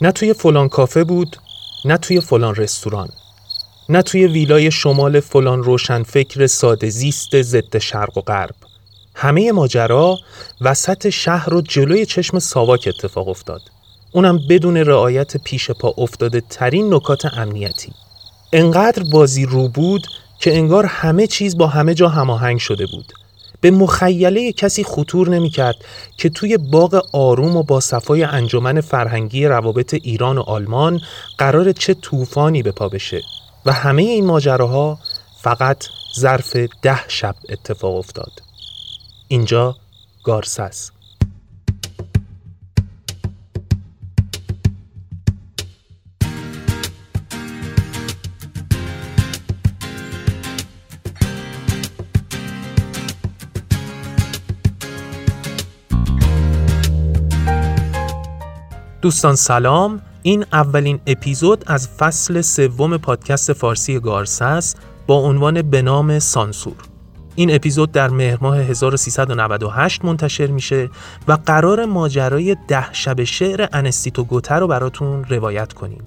نه توی فلان کافه بود نه توی فلان رستوران. نه توی ویلای شمال فلان روشنفکر ساده زیست ضد شرق و غرب. همه ماجرا وسط شهر و جلوی چشم ساواک اتفاق افتاد. اونم بدون رعایت پیش پا افتاده ترین نکات امنیتی. انقدر بازی رو بود که انگار همه چیز با همه جا هماهنگ شده بود. به مخیله کسی خطور نمی کرد که توی باغ آروم و با صفای انجمن فرهنگی روابط ایران و آلمان قرار چه طوفانی به پا بشه. و همه این ماجراها فقط ظرف ده شب اتفاق افتاد. اینجا گارسس دوستان سلام. این اولین اپیزود از فصل سوم پادکست فارسی گارسس با عنوان به نام سانسور. این اپیزود در مهر ماه 1398 منتشر میشه و قرار ماجرای ده شب شعر انستیتو گوته رو براتون روایت کنیم.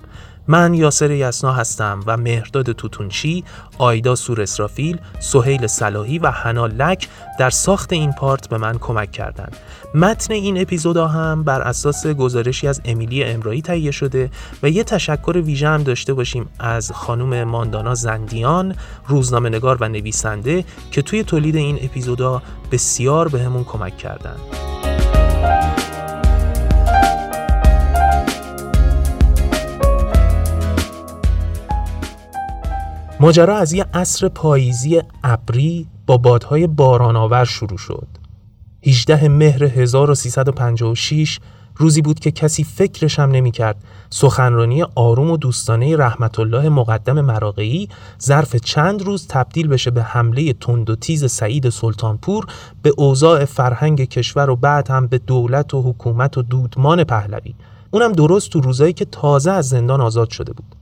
من یاسر یسنا هستم و مهرداد توتونچی، آیدا سور اسرافیل، سهیل صلاحی و حنا لک در ساخت این پارت به من کمک کردند. متن این اپیزودا هم بر اساس گزارشی از امیلی امرایی تهیه شده و یه تشکر ویژه هم داشته باشیم از خانم ماندانا زندیان، روزنامه نگار و نویسنده که توی تولید این اپیزودا بسیار بهمون کمک کردند. ماجرا از یه عصر پاییزی ابری با بادهای بارانآور شروع شد. 18 مهر 1356 روزی بود که کسی فکرش هم نمی‌کرد. سخنرانی آروم و دوستانه رحمت الله مقدم مراقعی ظرف چند روز تبدیل بشه به حمله تند و تیز سعید سلطانپور به اوضاع فرهنگ کشور و بعد هم به دولت و حکومت و دودمان پهلوی. اونم درست تو روزایی که تازه از زندان آزاد شده بود.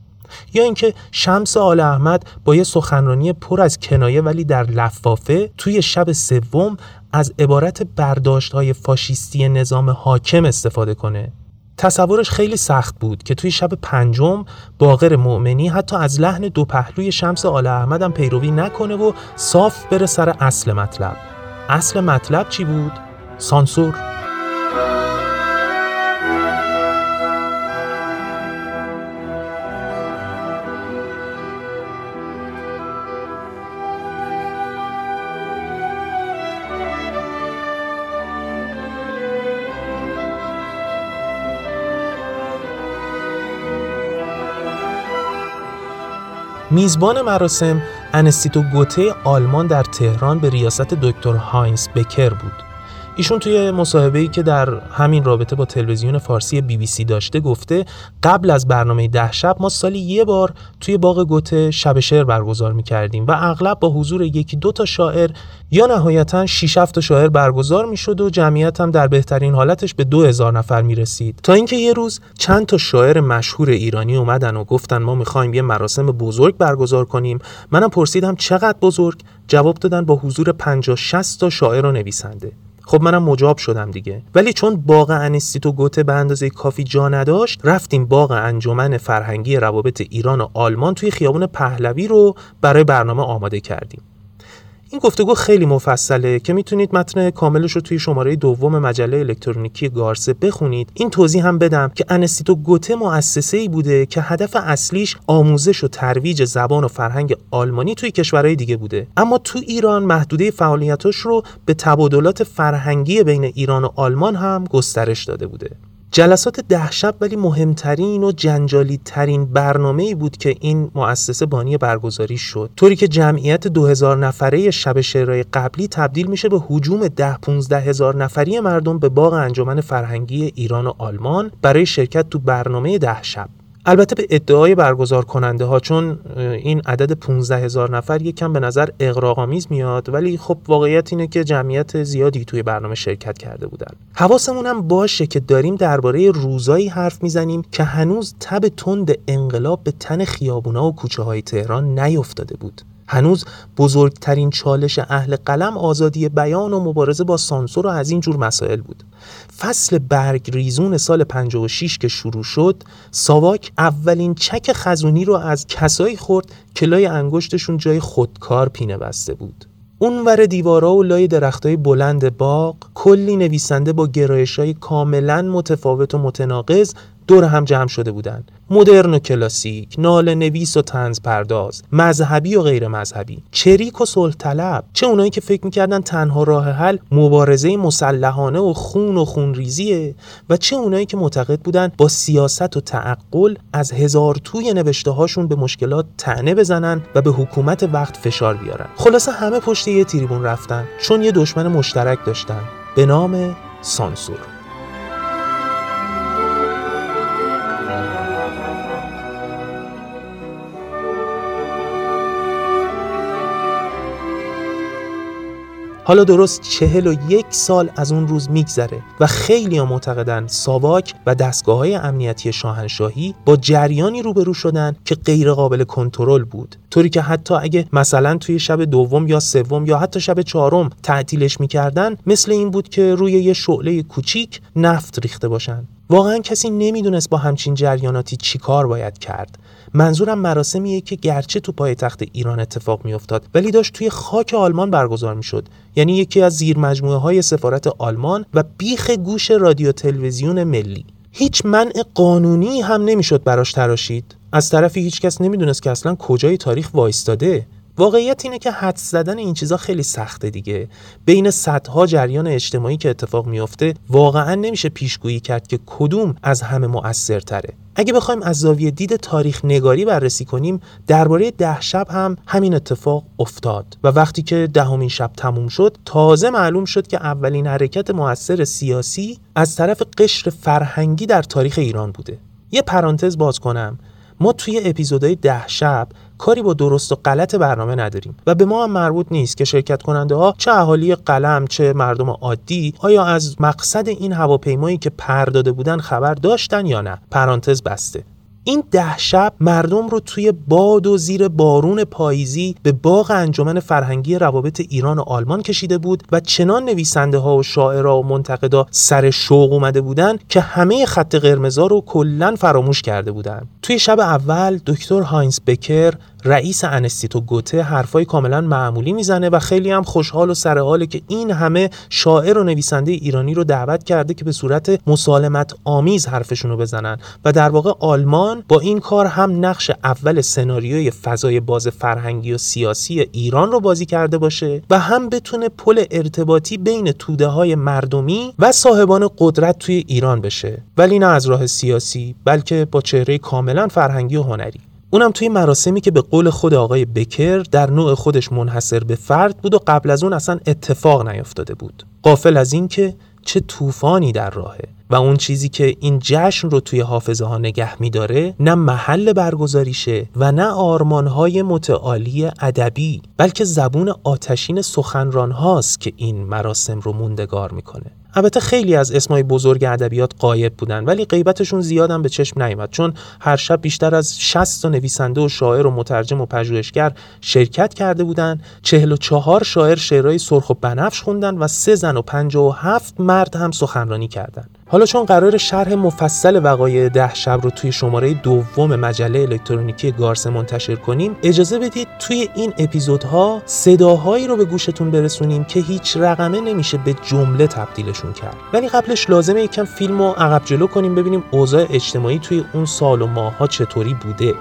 یا اینکه شمس آل احمد با یه سخنرانی پر از کنایه ولی در لفافه توی شب سوم از عبارت برداشت های فاشیستی نظام حاکم استفاده کنه. تصورش خیلی سخت بود که توی شب پنجم باقر مؤمنی حتی از لحن دو پهلوی شمس آل احمد هم پیروی نکنه و صاف بره سر اصل مطلب. اصل مطلب چی بود؟ سانسور. میزبان مراسم انستیتو گوته آلمان در تهران به ریاست دکتر هاینس بکر بود. ایشون توی مصاحبه‌ای که در همین رابطه با تلویزیون فارسی بی بی سی داشته گفته قبل از برنامه ده شب ما سالی یه بار توی باغ گوته شب شعر برگزار می‌کردیم و اغلب با حضور یکی دو تا شاعر یا نهایتا 6 تا شاعر برگزار می‌شد و جمعیت هم در بهترین حالتش به 2000 نفر می‌رسید. تا اینکه یه روز چند تا شاعر مشهور ایرانی اومدن و گفتن ما می‌خوایم یه مراسم بزرگ برگزار کنیم. منم پرسیدم چقدر بزرگ؟ جواب دادن با حضور 50 60 تا شاعر و نویسنده. خب منم مجاب شدم دیگه. ولی چون باغ انستیتو گوته به اندازه کافی جا نداشت رفتیم باغ انجمن فرهنگی روابط ایران و آلمان توی خیابون پهلوی رو برای برنامه آماده کردیم. این گفتگو خیلی مفصله که می‌تونید متن کاملش رو توی شماره دوم مجله الکترونیکی گارسه بخونید. این توضیح هم بدم که انستیتو گوته مؤسسه ای بوده که هدف اصلیش آموزش و ترویج زبان و فرهنگ آلمانی توی کشورهای دیگه بوده. اما تو ایران محدوده فعالیتاش رو به تبادلات فرهنگی بین ایران و آلمان هم گسترش داده بوده. جلسات ده شب ولی مهمترین و جنجالی ترین برنامه ای بود که این مؤسسه بانی برگزاری شد. طوری که جمعیت 2000 نفره شب شعرهای قبلی تبدیل میشه به حجوم ده 15 هزار نفری مردم به باغ انجمن فرهنگی ایران و آلمان برای شرکت تو برنامه ده شب البته به ادعای برگزار کننده ها چون این عدد 15 هزار نفر یکم به نظر اقراقامیز میاد ولی خب واقعیت اینه که جمعیت زیادی توی برنامه شرکت کرده بودن. حواسمون هم باشه که داریم درباره روزایی حرف می‌زنیم که هنوز تب تند انقلاب به تن خیابونا و کوچه های تهران نیفتاده بود. هنوز بزرگترین چالش اهل قلم آزادی بیان و مبارزه با سانسور و از این جور مسائل بود. فصل برگ ریزون سال 56 که شروع شد ساواک اولین چک خزونی رو از کسایی خورد که لای انگشتشون جای خودکار پینه بسته بود. اونور دیوارا و لای درختای بلند باغ کلی نویسنده با گرایش های کاملا متفاوت و متناقض دور هم جمع شده بودند. مدرن و کلاسیک نال نویس و تنز پرداز مذهبی و غیر مذهبی. چریک و صلح طلب چه اونایی که فکر می‌کردن تنها راه حل مبارزه مسلحانه و خون و خونریزیه و چه اونایی که معتقد بودن با سیاست و تعقل از هزار توی نوشته هاشون به مشکلات تنه بزنن و به حکومت وقت فشار بیارن. خلاصه همه پشت یه تریبون رفتن چون یه دشمن مشترک داشتن. به نام سانسور. حالا درست چهل و یک سال از اون روز میگذره و خیلی ها معتقدن ساواک و دستگاه های امنیتی شاهنشاهی با جریانی روبرو شدن که غیر قابل کنترل بود. طوری که حتی اگه مثلا توی شب دوم یا سوم یا حتی شب چهارم تعطیلش می‌کردن مثل این بود که روی یه شعله کوچیک نفت ریخته باشن. واقعا کسی نمی‌دونست با همچین جریاناتی چیکار باید کرد. منظورم مراسمیه که گرچه تو پایتخت ایران اتفاق میافتاد ولی داشت توی خاک آلمان برگزار می‌شد. یعنی یکی از زیر مجموعه های سفارت آلمان و بیخ گوش رادیو تلویزیون ملی. هیچ منع قانونی هم نمی‌شد براش تراشید. از طرفی هیچکس نمی‌دونست که اصلا کجای تاریخ وایستاده. واقعیت اینه که حد زدن این چیزا خیلی سخته دیگه. بین صدها جریان اجتماعی که اتفاق میافته واقعا نمیشه پیشگویی کرد که کدوم از همه مؤثرتره. اگه بخوایم از زاویه دید تاریخ نگاری بررسی کنیم درباره ده شب هم همین اتفاق افتاد. و وقتی که دهمین شب تموم شد تازه معلوم شد که اولین حرکت موثر سیاسی از طرف قشر فرهنگی در تاریخ ایران بوده. یه پرانتز باز کنم. ما توی اپیزودهای ده شب کاری با درست و غلط برنامه نداریم و به ما هم مربوط نیست که شرکت کننده ها چه اهالی قلم چه مردم عادی آیا از مقصد این هواپیمایی که پر داده بودن خبر داشتن یا نه. پرانتز بسته. این ده شب مردم رو توی باد و زیر بارون پاییزی به باغ انجمن فرهنگی روابط ایران و آلمان کشیده بود و چنان نویسنده ها و شاعرها و منتقدا سر شوق اومده بودن که همه خط قرمزا رو کلا فراموش کرده بودن. توی شب اول دکتر هاینز بکر رئیس انستیتو گوته حرفای کاملا معمولی می‌زنه و خیلی هم خوشحال و سرحاله که این همه شاعر و نویسنده ایرانی رو دعوت کرده که به صورت مسالمت آمیز حرفشون رو بزنن. و در واقع آلمان با این کار هم نقش اول سناریوی فضای باز فرهنگی و سیاسی ایران رو بازی کرده باشه و هم بتونه پل ارتباطی بین توده های مردمی و صاحبان قدرت توی ایران بشه. ولی نه از راه سیاسی بلکه با چهره کاملا فرهنگی و هنری. اونم توی مراسمی که به قول خود آقای بکر در نوع خودش منحصر به فرد بود و قبل از اون اصلا اتفاق نیفتاده بود. قافل از اینکه چه طوفانی در راهه و اون چیزی که این جشن رو توی حافظه ها نگه میداره نه محل برگزاریشه و نه آرمانهای متعالی ادبی بلکه زبون آتشین سخنران هاست که این مراسم رو موندگار می‌کنه. البته خیلی از اسمای بزرگ ادبیات قایب بودن ولی غیبتشون زیادم به چشم نیامد چون هر شب بیشتر از 60 تا نویسنده و شاعر و مترجم و پژوهشگر شرکت کرده بودند 44 شاعر شعرهای سرخ و بنفش خوندن و سه زن و 57 مرد هم سخنرانی کردند حالا چون قرار شرح مفصل وقایع ده شب رو توی شماره دوم مجله الکترونیکی گارس منتشر کنیم اجازه بدید توی این اپیزودها صداهایی رو به گوشتون برسونیم که هیچ رقمه نمیشه به جمله تبدیلشون کرد. ولی قبلش لازمه یکم فیلم رو عقب جلو کنیم ببینیم اوضاع اجتماعی توی اون سال و ماهها چطوری بوده.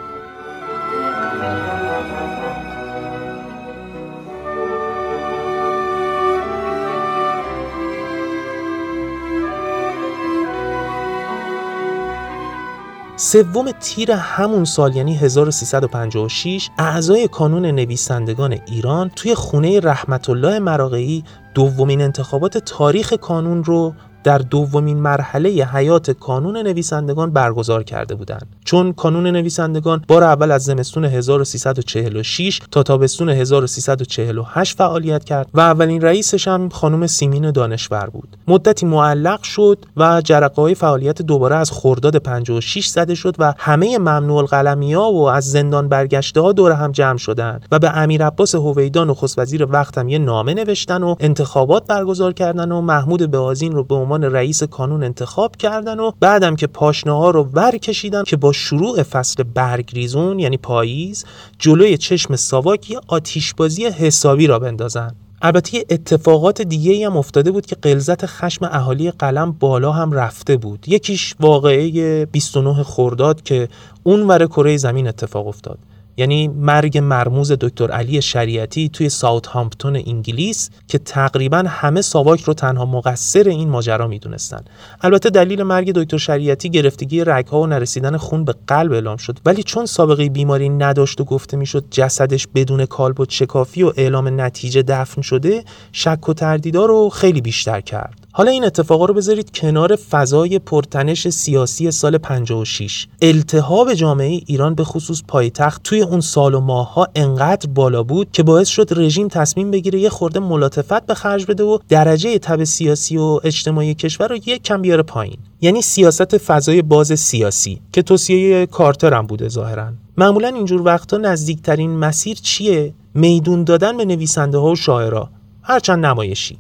سوم تیر همون سال یعنی 1356 اعضای کانون نویسندگان ایران توی خونه رحمت الله مراقعی دومین انتخابات تاریخ کانون رو در دومین مرحله حیات کانون نویسندگان برگزار کرده بودند. چون کانون نویسندگان بار اول از زمستون 1346 تا تابستون 1348 فعالیت کرد و اولین رئیسش هم خانم سیمین دانشور بود. مدتی معلق شد و جرقه های فعالیت دوباره از خرداد 56 زده شد و همه ممنوع القلمی و از زندان برگشته ها دور هم جمع شدن و به امیر عباس هویدان نخست وزیر وقتم یه نامه نوشتن و انتخابات برگزار کردن و محمود بهازین رو به عنوان رئیس کانون انتخاب کردن و بعدم که پاشنه ها رو ور کشیدن که با شروع فصل برگریزون یعنی پاییز جلوی چشم ساواک یه آتیشبازی حسابی را بندازن. البته اتفاقات دیگه هم افتاده بود که قلزت خشم اهالی قلم بالا هم رفته بود. یکیش واقعه 29 خرداد که اون ور کره زمین اتفاق افتاد. یعنی مرگ مرموز دکتر علی شریعتی توی ساوت هامپتون انگلیس که تقریبا همه ساواک رو تنها مقصر این ماجرا می‌دونستن. البته دلیل مرگ دکتر شریعتی گرفتگی رگها و نرسیدن خون به قلب اعلام شد ولی چون سابقه بیماری نداشت و گفته می‌شد جسدش بدون کالب و چکافی و اعلام نتیجه دفن شده شک و تردیدا رو خیلی بیشتر کرد. حالا این اتفاقا رو بذارید کنار فضای پرتنش سیاسی سال 56 التهاب جامعه ایران به خصوص پایتخت توی اون سال و ماهها انقدر بالا بود که باعث شد رژیم تصمیم بگیره یه خورده ملاتفت به خرج بده و درجه تب سیاسی و اجتماعی کشور رو یک کم بیاره پایین. یعنی سیاست فضای باز سیاسی که توصیه کارتر هم بوده ظاهرا. معمولا اینجور وقتا نزدیکترین مسیر چیه؟ میدون دادن به نویسنده ها و شاعرها هرچند نمایشی.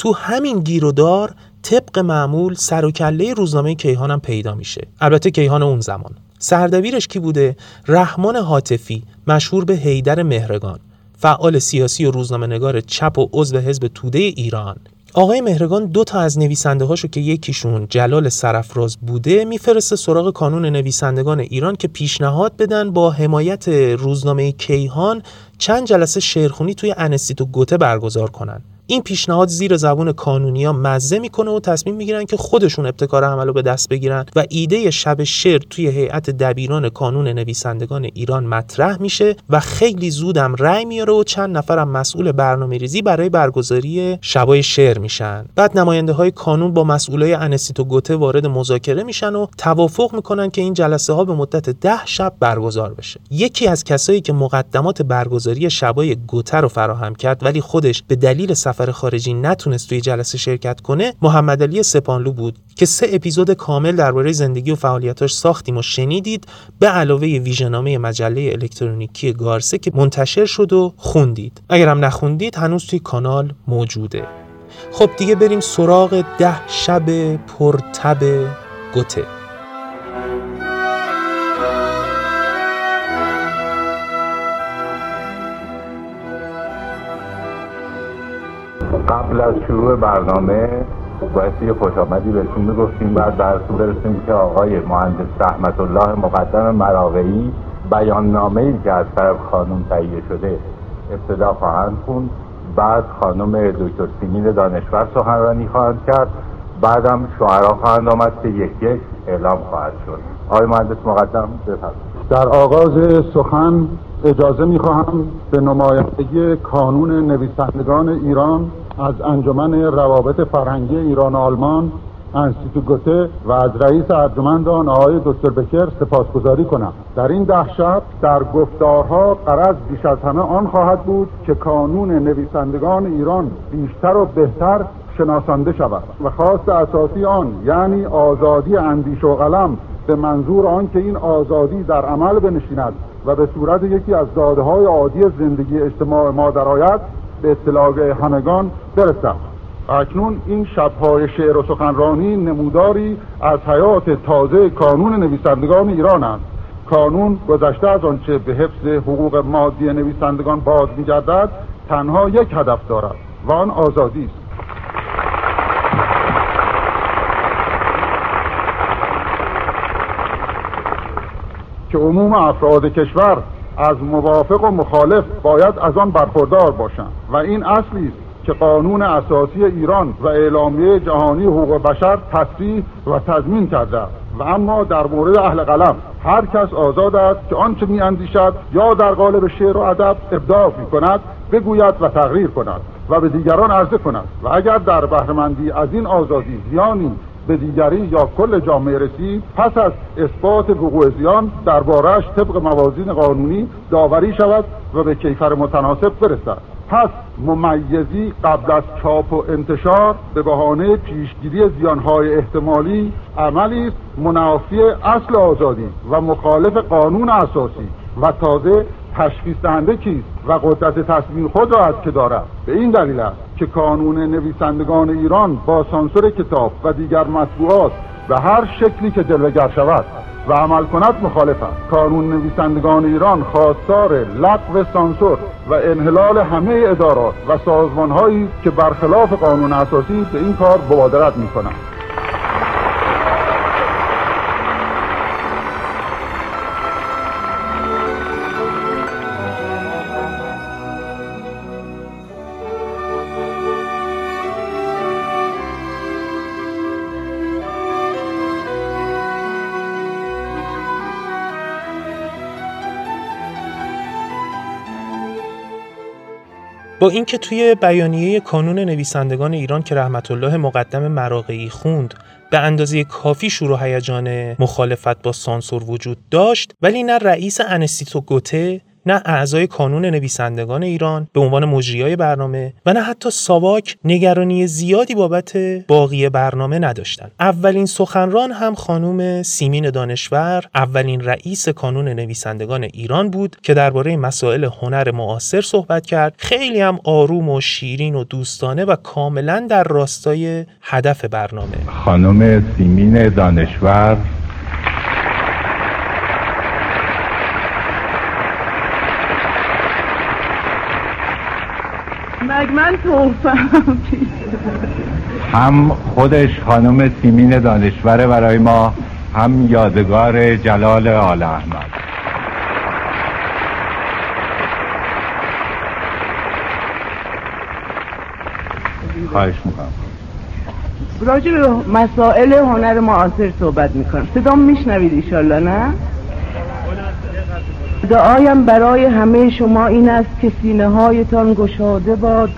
تو همین گیرودار طبق معمول سر و کله روزنامه کیهان هم پیدا میشه. البته کیهان اون زمان. سردبیرش کی بوده؟ رحمان حاطفی مشهور به هیدر مهرگان. فعال سیاسی و روزنامه نگار چپ و عضو حزب توده ایران. آقای مهرگان دو تا از نویسنده هاشو که یکیشون جلال سرفراز بوده میفرسته سراغ کانون نویسندگان ایران که پیشنهاد بدن با حمایت روزنامه کیهان چند جلسه شعرخونی توی انستیتو گوته برگزار کنن. این پیشنهاد زیر زبون ها مزه می‌کنه و تصمیم می‌گیرن که خودشون ابتکار عمل رو به دست بگیرن و ایده شب شعر توی هیئت دبیران کانون نویسندگان ایران مطرح میشه و خیلی زودم رأی میاره و چند نفرم مسئول برنامه ریزی برای برگزاری شبای شعر میشن. بعد نماینده های کانون با مسئولای انستیتو گوته وارد مذاکره میشن و توافق می‌کنن که این جلسه ها به مدت ده شب برگزار بشه. یکی از کسایی که مقدمات برگزاری شبای گوته رو فراهم کرد ولی خودش به دلیل سفر سفر خارجی نتونست توی جلسه شرکت کنه محمد علی سپانلو بود که سه اپیزود کامل درباره زندگی و فعالیتاش ساختیم و شنیدید به علاوه ویژنامه مجله الکترونیکی گارسه که منتشر شد و خوندید. اگرم نخوندید هنوز توی کانال موجوده. خب دیگه بریم سراغ ده شب پرتب گوته. قبل از شروع برنامه باید یه خوش آمدی بهتون می‌گفتیم بعد براتون برسیم که آقای مهندس رحمت الله مقدم مراقعی بیان نامه ای که از طرف خانم تهیه شده ابتدا خواهند خوند. بعد خانم دکتر سیمین دانشور سخنرانی خواهند کرد. بعدم شعرا خواهند آمد که یک یک اعلام خواهد شد. آقای مهندس مقدم بفرمایید. در آغاز سخن اجازه می‌خواهم به نمایندگی کانون نویسندگان ایران از انجمن روابط فرهنگی ایران و آلمان انستیتو گوته و از رئیس ارجمندان آقای دکتر بکر سپاسگزاری کنم. در این ده شب در گفتارها قرض بیش از همه آن خواهد بود که کانون نویسندگان ایران بیشتر و بهتر شناسانده شود و خواست اساسی آن یعنی آزادی اندیش و قلم به منظور آن که این آزادی در عمل بنشیند و به صورت یکی از داده های عادی زندگی اجتماع ما درآید به اطلاع همگان برسد اکنون این شبهای شعر و سخنرانی نموداری از حیات تازه کانون نویسندگان ایران است کانون گذشته از آنچه به حفظ حقوق مادی نویسندگان باز میگردد تنها یک هدف دارد و آن آزادی است. که عموم افراد کشور از موافق و مخالف باید از آن برخوردار باشند. و این اصلی است که قانون اساسی ایران و اعلامیه جهانی حقوق بشر تصریح و تضمین کرده و اما در مورد اهل قلم هر کس آزاد است که آنچه می اندیشد یا در قالب شعر و ادب ابداع می کند بگوید و تغییر کند و به دیگران عرضه کند. و اگر در بهرهمندی از این آزادی زیانی به دیگری یا کل جامعه رسید پس از اثبات وقوع زیان دربارهش طبق موازین قانونی داوری شود و به کیفر متناسب برسد. پس ممیزی قبل از چاپ و انتشار به بهانه پیشگیری زیانهای احتمالی عملی است منافی اصل آزادی و مخالف قانون اساسی و تازه تشخیص دهنده کیست و قدرت تصمیم خود را است که دارد. به این دلیل است که کانون نویسندگان ایران با سانسور کتاب و دیگر مطبوعات به هر شکلی که جلوگر شود و عمل کند مخالف است. کانون نویسندگان ایران خواستار لغو سانسور و انحلال همه ادارات و سازمانهایی که برخلاف قانون اساسی به این کار مبادرت می با اینکه توی بیانیه کانون نویسندگان ایران که رحمت الله مقدم مراقعی خوند به اندازه کافی شروع هیجان مخالفت با سانسور وجود داشت ولی نه رئیس انستیتو گوته نه اعضای کانون نویسندگان ایران به عنوان مجریای برنامه و نه حتی ساواک نگرانی زیادی بابت باقی برنامه نداشتند. اولین سخنران هم خانم سیمین دانشور اولین رئیس کانون نویسندگان ایران بود که درباره مسائل هنر معاصر صحبت کرد خیلی هم آروم و شیرین و دوستانه و کاملا در راستای هدف برنامه خانم سیمین دانشور مگ من هم خودش خانم سیمین دانشوره برای ما هم یادگار جلال آل احمد. خواهش می‌کنم. راجع به مسائل هنر معاصر صحبت می‌کنم. صدام میشنوید ایشالله نه؟ دعایم برای همه شما این است که سینه هایتان گشاده باد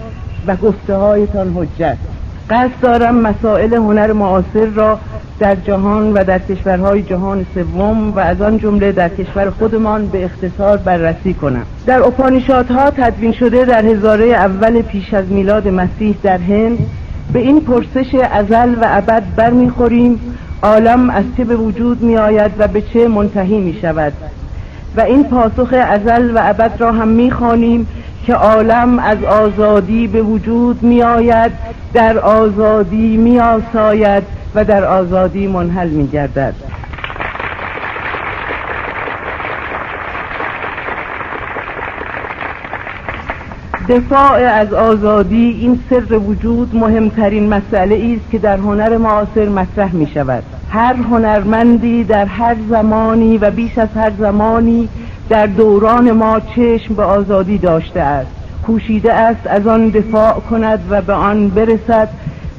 و گفته هایتان حجت. قصد دارم مسائل هنر معاصر را در جهان و در کشورهای جهان سوم و از آن جمله در کشور خودمان به اختصار بررسی کنم. در اپانیشادها تدوین شده در هزاره اول پیش از میلاد مسیح در هند به این پرسش ازل و ابد برمیخوریم عالم از چه به وجود می آید و به چه منتهی می شود و این پاسخ ازل و ابد را هم می‌خوانیم که عالم از آزادی به وجود می آید در آزادی می آساید و در آزادی منحل می گردد دفاع از آزادی این سر وجود مهمترین مسئله است که در هنر معاصر مطرح می شود. هر هنرمندی در هر زمانی و بیش از هر زمانی در دوران ما چشم به آزادی داشته است. کوشیده است از آن دفاع کند و به آن برسد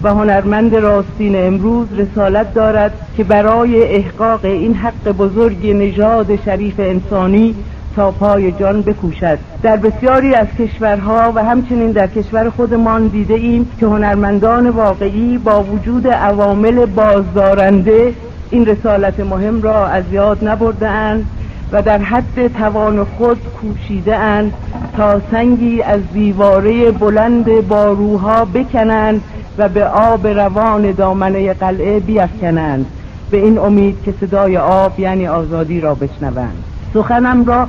و هنرمند راستین امروز رسالت دارد که برای احقاق این حق بزرگ نژاد شریف انسانی تا پای جان بکوشد. در بسیاری از کشورها و همچنین در کشور خودمان دیده ایم که هنرمندان واقعی با وجود عوامل بازدارنده این رسالت مهم را از یاد نبرده اند و در حد توان خود کوشیده اند تا سنگی از دیواره بلند باروها بکنند و به آب روان دامنه قلعه بیفکنند. به این امید که صدای آب یعنی آزادی را بشنوند. سخنم را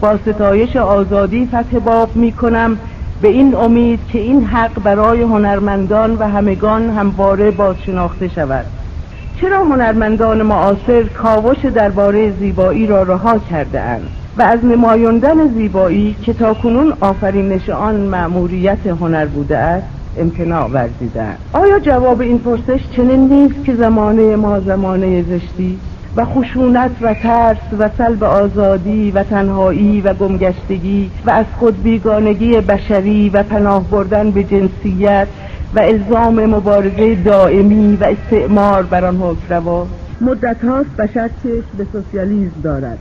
با ستایش آزادی فتح باب می کنم به این امید که این حق برای هنرمندان و همگان همواره باز شناخته شود. چرا هنرمندان معاصر کاوش درباره زیبایی را رها کرده اند؟ و از نمایاندن زیبایی که تا کنون آفرینش آن مأموریت هنر بوده است امتناع ورزیدند آیا جواب این پرسش چنین نیست که زمانه ما زمانه زشتی؟ و خشونت و ترس و سلب آزادی و تنهایی و گمگشتگی و از خود بیگانگی بشری و پناه بردن به جنسیت و الزام مبارزه دائمی و استعمار بر آن حکم مدت هاست بشر چشم به سوسیالیسم دارد.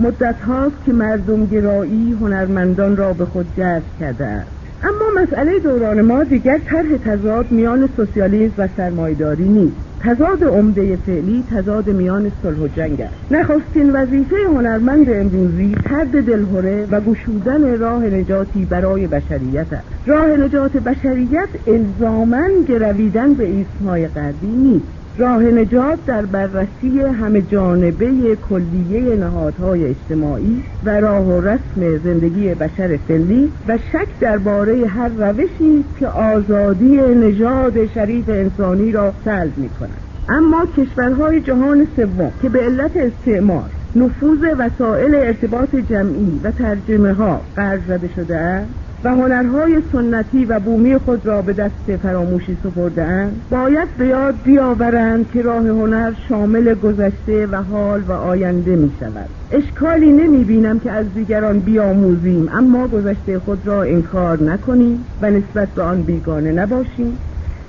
مدت هاست که مردم گرایی هنرمندان را به خود جذب کرده است اما مسئله دوران ما دیگر طرح تضاد میان سوسیالیسم و سرمایداری نیست. تضاد عمده فعلی تضاد میان صلح و جنگ است. نخستین وظیفه هنرمند امروزی ترد دلهوره و گشودن راه نجاتی برای بشریت است. راه نجات بشریت الزاما گرویدن به ایسمای غربی نیست. راه نجات در بررسی همه جانبه کلیه نهادهای اجتماعی و راه و رسم زندگی بشر فعلی و شک درباره هر روشی که آزادی نژاد شریف انسانی را سلب می کند اما کشورهای جهان سوم که به علت استعمار نفوذ وسایل ارتباط جمعی و ترجمه ها قرض شده است و هنرهای سنتی و بومی خود را به دست فراموشی سپرده باید به یاد بیاورند که راه هنر شامل گذشته و حال و آینده می شود اشکالی نمی بینم که از دیگران بیاموزیم اما گذشته خود را انکار نکنیم و نسبت به آن بیگانه نباشیم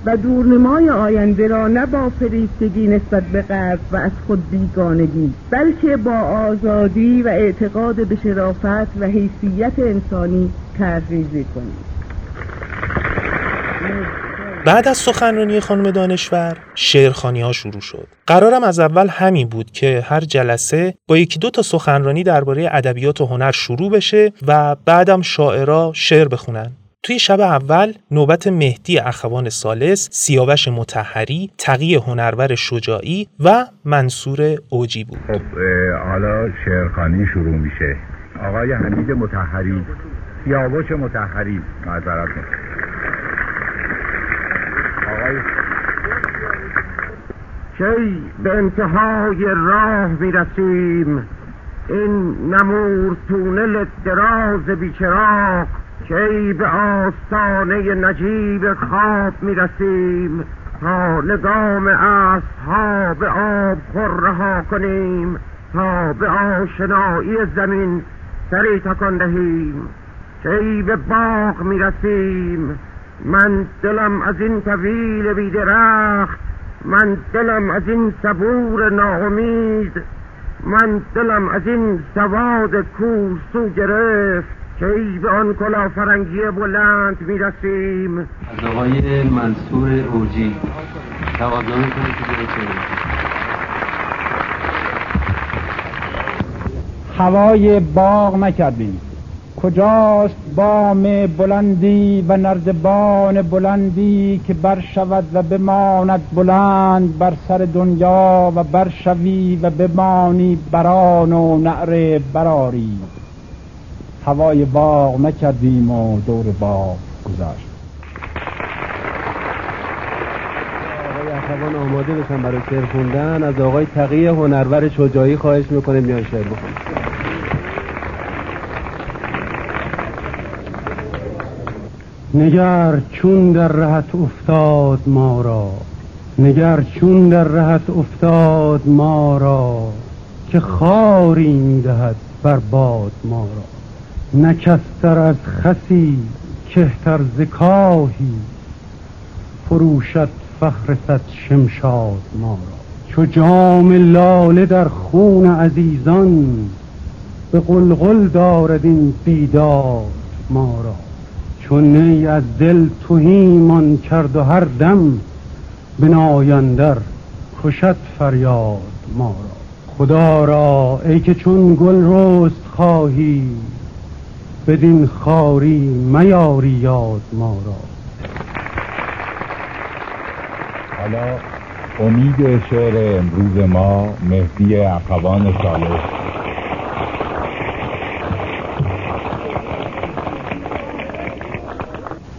و دورنمای آینده را نه با فریفتگی نسبت به غرب و از خود بیگانگی بلکه با آزادی و اعتقاد به شرافت و حیثیت انسانی ترریزی کنیم بعد از سخنرانی خانم دانشور شعرخانی ها شروع شد قرارم از اول همین بود که هر جلسه با یکی دو تا سخنرانی درباره ادبیات و هنر شروع بشه و بعدم شاعرا شعر بخونن توی شب اول نوبت مهدی اخوان سالس، سیاوش متحری، تقی هنرور شجاعی و منصور اوجی بود. خب حالا شعرخانی شروع میشه. آقای حمید متحری، سیاوش متحری معذرت آقای کی به انتهای راه می‌رسیم. این نمور تونل دراز بیچراغ. کی به آستانه نجیب خواب می‌رسیم. تا نگام ها به آب خور کنیم. تا به آشنایی زمین سری تکان دهیم. کی به باغ می‌رسیم. من دلم از این طویل بیدرخت من دلم از این صبور ناامید من دلم از این سواد کوسو گرفت کی به آن کلا فرنگی بلند می‌رسیم. از آقای منصور اوجی. تقاضا هوای باغ نکردیم. کجاست بام بلندی و نردبان بلندی که برشود و بماند بلند بر سر دنیا و برشوی و بمانی بران و نعره براری هوای باغ نکردیم و دور باغ گذاشت. آقای اخوان آماده بشن برای شعر خوندن. از آقای تقی هنرور شجاعی خواهش می‌کنه میان شعر بخونن نگر چون در رهت افتاد ما را. نگر چون در رهت افتاد ما را. که خاری می‌دهد بر باد ما را. نکستر از خسی کهتر زکاهی فروشت فخر ست شمشاد ما را. چو جام لاله در خون عزیزان به قلقل دارد این بیداد ما را. چون نی از دل توهیمان کرد و هر دم به نایندر کشد فریاد ما را. خدا را ای که چون گل رست خواهی بدین خاری میاری یاد ما را. حالا امید شعر امروز ما مهدی اخوان سالس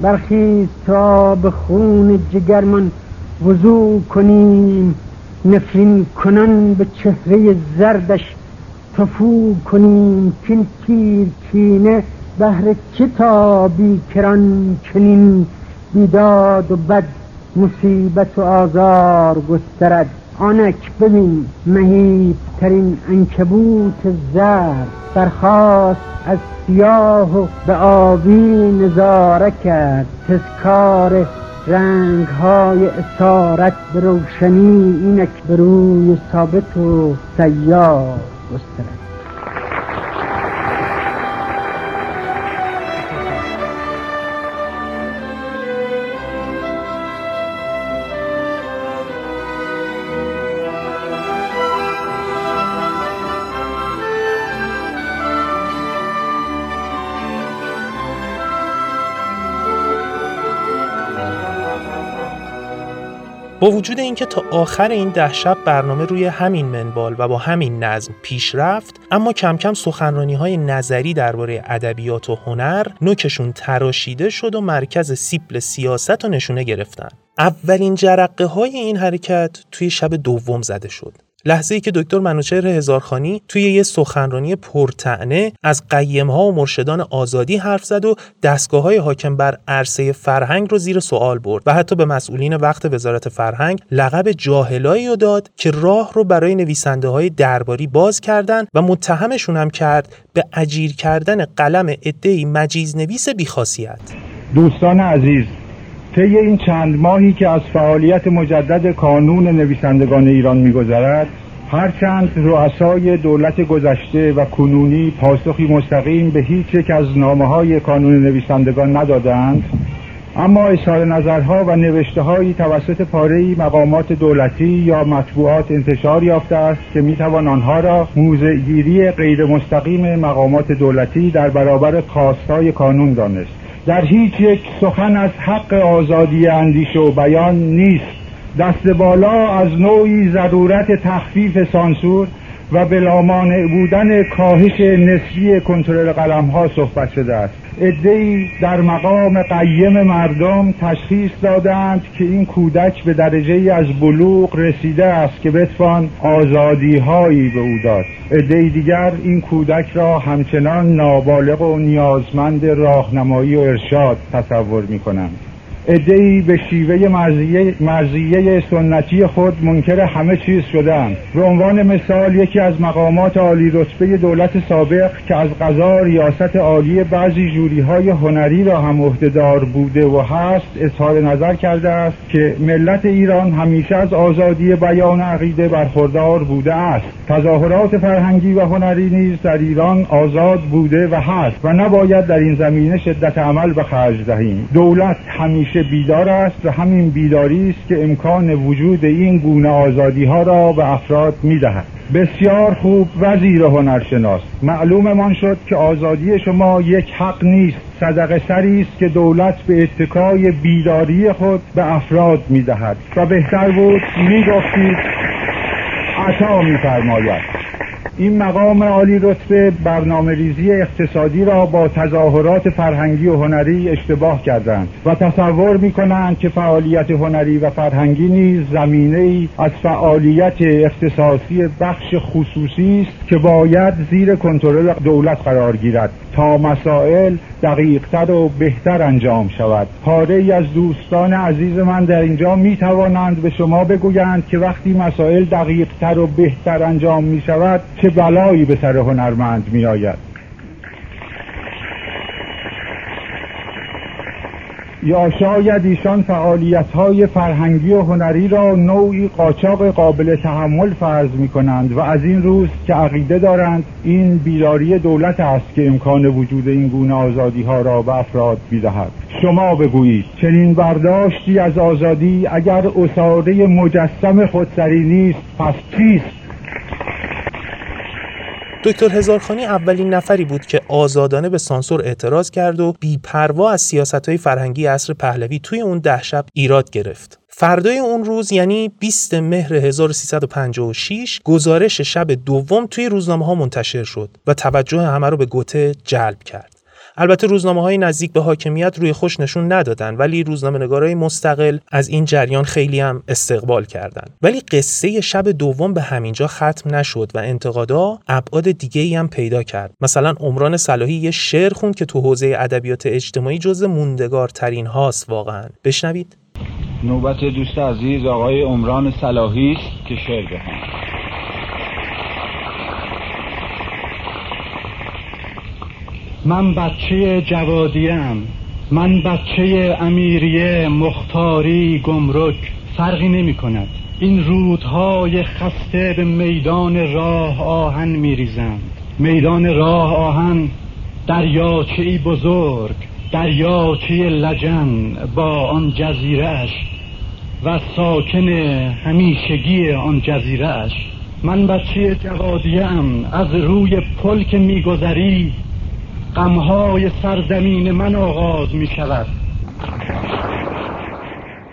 برخیز تا به خون جگرمان وضوع کنیم نفرین کنن به چهره زردش تفو کنیم کین تیر کینه بهر کتابی کران چنین؟ بیداد و بد مصیبت و آزار گسترد. آنک ببین مهیبترین انکبوت زرد برخواست از سیاه و به آبی نظاره کرد. تذکار رنگ های اسارت به روشنی اینک به ثابت و سیار گسترد. با وجود اینکه تا آخر این ده شب برنامه روی همین منوال و با همین نظم پیش رفت اما کم کم سخنرانی های نظری درباره ادبیات و هنر نوکشون تراشیده شد و مرکز سیبل سیاست رو نشونه گرفتن. اولین جرقه های این حرکت توی شب دوم زده شد. لحظه ای که دکتر منوچهر هزارخانی توی یه سخنرانی پرتعنه از قیم ها و مرشدان آزادی حرف زد و دستگاه های حاکم بر عرصه فرهنگ رو زیر سوال برد و حتی به مسئولین وقت وزارت فرهنگ لقب جاهلایی رو داد که راه رو برای نویسنده های درباری باز کردن و متهمشون هم کرد به اجیر کردن قلم عده‌ای مجیز نویس بی‌خاصیت. دوستان عزیز طی این چند ماهی که از فعالیت مجدد کانون نویسندگان ایران میگذرد هرچند رؤسای دولت گذشته و کنونی پاسخی مستقیم به هیچ یک از نامه های کانون نویسندگان ندادند اما اظهار نظرها و نوشته هایی توسط پاره مقامات دولتی یا مطبوعات انتشار یافته است که می‌توان آنها را موزگیری غیر مستقیم مقامات دولتی در برابر خواستای کانون دانست. در هیچ یک سخن از حق آزادی اندیشه و بیان نیست. دست بالا از نوعی ضرورت تخفیف سانسور و بلامانع بودن کاهش نسبی کنترل قلم ها صحبت شده است. ادهی در مقام قیم مردم تشخیص دادند که این کودک به درجه از بلوغ رسیده است که بتوان آزادی هایی به او داد. ادهی دیگر این کودک را همچنان نابالغ و نیازمند راهنمایی و ارشاد تصور می کنند ادهی به شیوه مرزیه, مرزیه سنتی خود منکر همه چیز شدند به عنوان مثال یکی از مقامات عالی رتبه دولت سابق که از قضا ریاست عالی بعضی جوری های هنری را هم عهدهدار بوده و هست اظهار نظر کرده است که ملت ایران همیشه از آزادی بیان عقیده برخوردار بوده است. تظاهرات فرهنگی و هنری نیز در ایران آزاد بوده و هست و نباید در این زمینه شدت عمل به خرج دهیم. دولت همیشه بیدار است و همین بیداری است که امکان وجود این گونه آزادی ها را به افراد می دهد. بسیار خوب وزیر هنرشناس. معلوممان شد که آزادی شما یک حق نیست صدقه سری است که دولت به اتکای بیداری خود به افراد می دهد و بهتر بود می گفتید عطا می فرماید این مقام عالی رتبه برنامه ریزی اقتصادی را با تظاهرات فرهنگی و هنری اشتباه کردند و تصور می کنند که فعالیت هنری و فرهنگی نیز زمینه ای از فعالیت اختصاصی بخش خصوصی است که باید زیر کنترل دولت قرار گیرد تا مسائل دقیقتر و بهتر انجام شود. پاره ای از دوستان عزیز من در اینجا می توانند به شما بگویند که وقتی مسائل دقیقتر و بهتر انجام می شود چه بلایی به سر هنرمند می آید یا شاید ایشان فعالیت های فرهنگی و هنری را نوعی قاچاق قابل تحمل فرض می کنند و از این روز که عقیده دارند این بیداری دولت است که امکان وجود این گونه آزادی ها را به افراد بیدهد شما بگویید چنین برداشتی از آزادی اگر اصاره مجسم خودسری نیست پس چیست؟ دکتر هزارخانی اولین نفری بود که آزادانه به سانسور اعتراض کرد و بیپروا از سیاست های فرهنگی عصر پهلوی توی اون ده شب ایراد گرفت. فردای اون روز یعنی 20 مهر 1356 گزارش شب دوم توی روزنامه ها منتشر شد و توجه همه رو به گوته جلب کرد. البته روزنامه های نزدیک به حاکمیت روی خوش نشون ندادن ولی روزنامه نگارای مستقل از این جریان خیلی هم استقبال کردند ولی قصه شب دوم به همینجا ختم نشد و انتقادا ابعاد دیگه ای هم پیدا کرد. مثلا عمران صلاحی یه شعر خوند که تو حوزه ادبیات اجتماعی جز موندگارترین هاست واقعا. بشنوید. نوبت دوست عزیز آقای عمران صلاحی که شعر بخواند من بچه جوادیم من بچه امیریه مختاری گمرک. فرقی نمی کند این رودهای خسته به میدان راه آهن می ریزند میدان راه آهن دریاچه بزرگ دریاچه لجن با آن جزیرهش و ساکن همیشگی آن جزیرهش من بچه جوادیم از روی پل که میگذری غمهای سرزمین من آغاز می شود.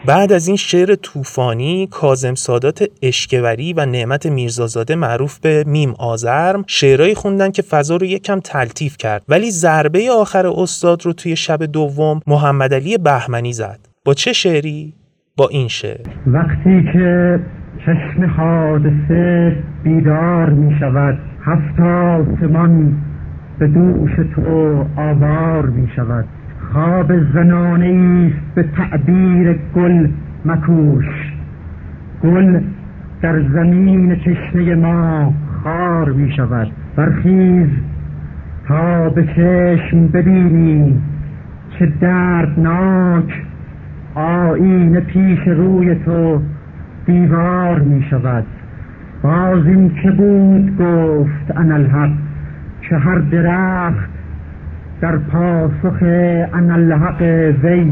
بعد از این شعر طوفانی کازم سادات اشکوری و نعمت میرزازاده معروف به میم آزرم شعرهایی خوندن که فضا رو یکم تلطیف کرد. ولی ضربه آخر استاد رو توی شب دوم محمد علی بهمنی زد. با چه شعری؟ با این شعر. وقتی که چشم حادثه بیدار می شود هفت آسمان به دوش تو آوار می شود. خواب زنانه است به تعبیر گل مکوش. گل در زمین چشمه ما خار می شود. برخیز تا به چشم ببینی چه دردناک آین پیش روی تو دیوار می شود. باز این که بود؟ گفت انالحق که هر درخت در پاسخ انالحق وی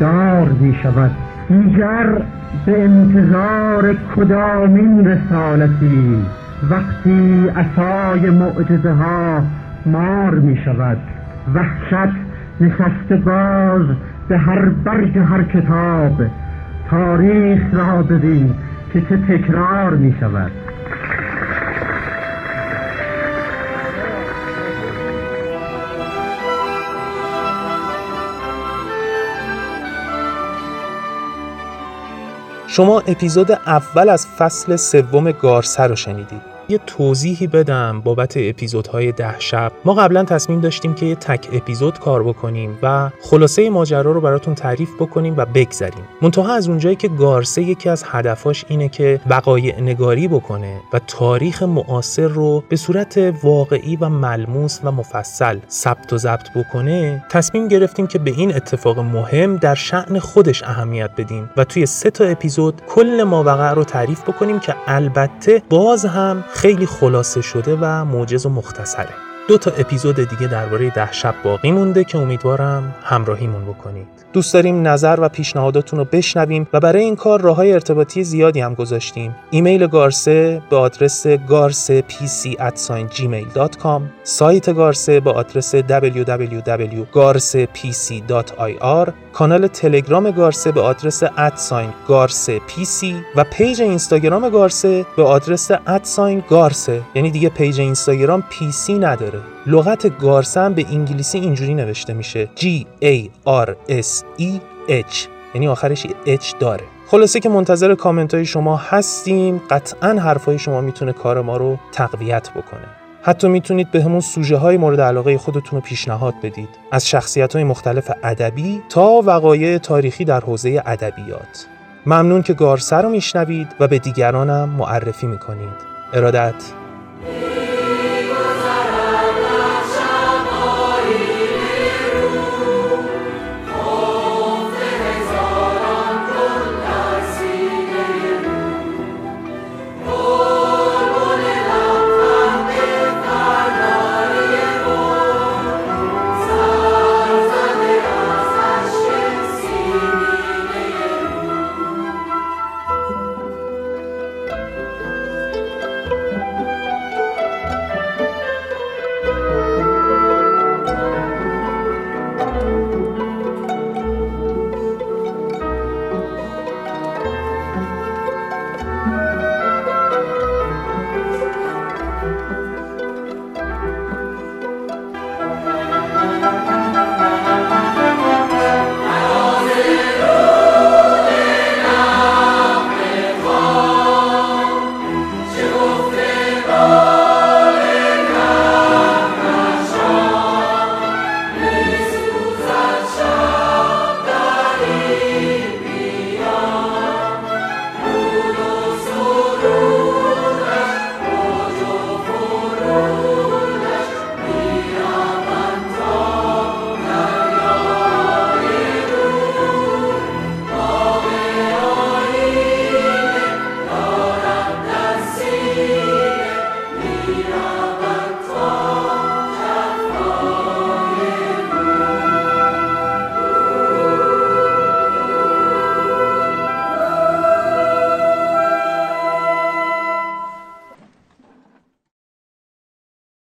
دار می شود. دیگر به انتظار کدامین رسالتی وقتی اصای معجزه ها مار می شود. وحشت نشسته باز به هر برگ هر کتاب. تاریخ را ببین که چه تکرار می شود. شما اپیزود اول از فصل سوم گارسه رو شنیدید. یه توضیحی بدم بابت اپیزودهای ده شب. ما قبلا تصمیم داشتیم که یه تک اپیزود کار بکنیم و خلاصه ماجرا رو براتون تعریف بکنیم و بگذریم. منتها از اونجایی که گارسه یکی از هدفاش اینه که وقایع نگاری بکنه و تاریخ معاصر رو به صورت واقعی و ملموس و مفصل ثبت و ضبط بکنه تصمیم گرفتیم که به این اتفاق مهم در شعن خودش اهمیت بدیم و توی سه تا اپیزود کل ماوقع رو تعریف بکنیم که البته باز هم خیلی خلاصه شده و موجز و مختصره. دو تا اپیزود دیگه درباره ده شب باقی مونده که امیدوارم همراهیمون بکنید. دوست داریم نظر و پیشنهاداتون رو بشنویم و برای این کار راه ارتباطی زیادی هم گذاشتیم. ایمیل گارسه به آدرس گارسه gmail.com سایت گارسه به آدرس www.garsepc.ir کانال تلگرام گارسه به آدرس at sign و پیج اینستاگرام گارسه به آدرس at sign یعنی دیگه پیج اینستاگرام پیسی نداره. لغت گارسه هم به انگلیسی اینجوری نوشته میشه. G A R S E H. یعنی آخرش H داره. خلاصه که منتظر کامنت های شما هستیم. قطعا حرفای شما می‌تونه کار ما رو تقویت بکنه. حتی می‌تونید به همون سوژه های مورد علاقه خودتون رو پیشنهاد بدید. از شخصیت های مختلف ادبی تا وقایع تاریخی در حوزه ادبیات. ممنون که گارسه رو میشنوید و به دیگرانم معرفی می‌کنید. ارادت.